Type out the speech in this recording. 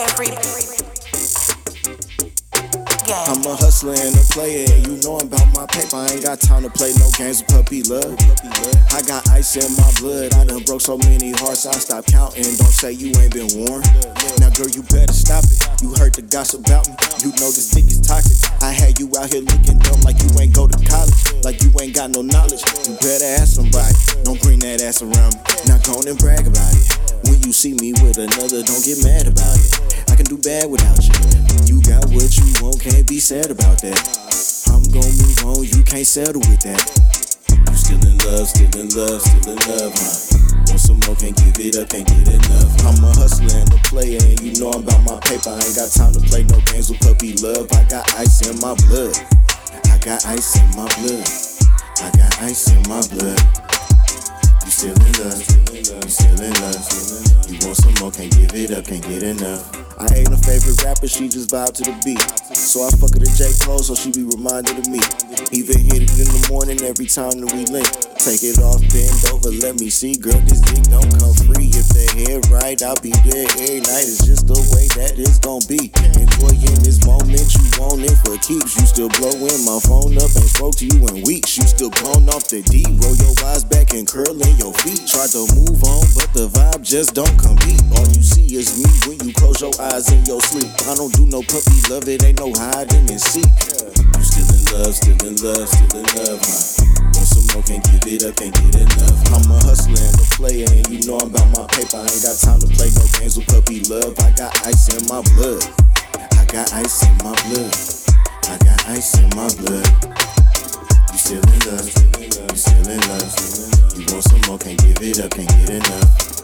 Yeah. I'm a hustler and a player, and you know about my paper. I ain't got time to play no games with puppy love. I got ice in my blood, I done broke so many hearts, I stopped counting. Don't say you ain't been warned. Now, girl, you better stop it. You heard the gossip about me, you know this dick is toxic. I had you out here looking dumb like you ain't go to college, like you ain't got no knowledge. You better ask somebody, don't bring that ass around me. Now, go on and brag about it. When you see me with another, don't get mad about it. I can do bad without you. You got what you want, can't be sad about that. I'm gon' move on, you can't settle with that. You still in love, still in love, still in love, huh? Want some more, can't give it up, can't get enough. I'm a hustler and a player, and you know I'm about my paper. I ain't got time to play no games with puppy love. I got ice in my blood. I got ice in my blood. I got ice in my blood. You still in love, you still in love. You want some more, can't give it up, can't get enough. I ain't a favorite rapper, she just vibe to the beat. So I fuck her to J. Cole, so she be reminded of me. Even hit it in the morning every time that we link. Take it off, bend over, let me see. Girl, this dick don't come free. If the head right, I'll be there every night. It's just the way that it's gonna be. Enjoying this moment, you You still blowing my phone up, ain't spoke to you in weeks. You still blown off the D. Roll your eyes back and curling your feet. Try to move on, but the vibe just don't compete. All you see is me when you close your eyes in your sleep. I don't do no puppy love, it ain't no hiding and seek. You still in love, still in love, still in love, huh? Want some more, can't give it up, can't get enough. I'm a hustler and a player, and you know I'm about my paper. I ain't got time to play no games with puppy love. I got ice in my blood. I got ice in my blood. I got ice in my blood. You still in love, you still in love. You want some more, can't give it up, can't get enough.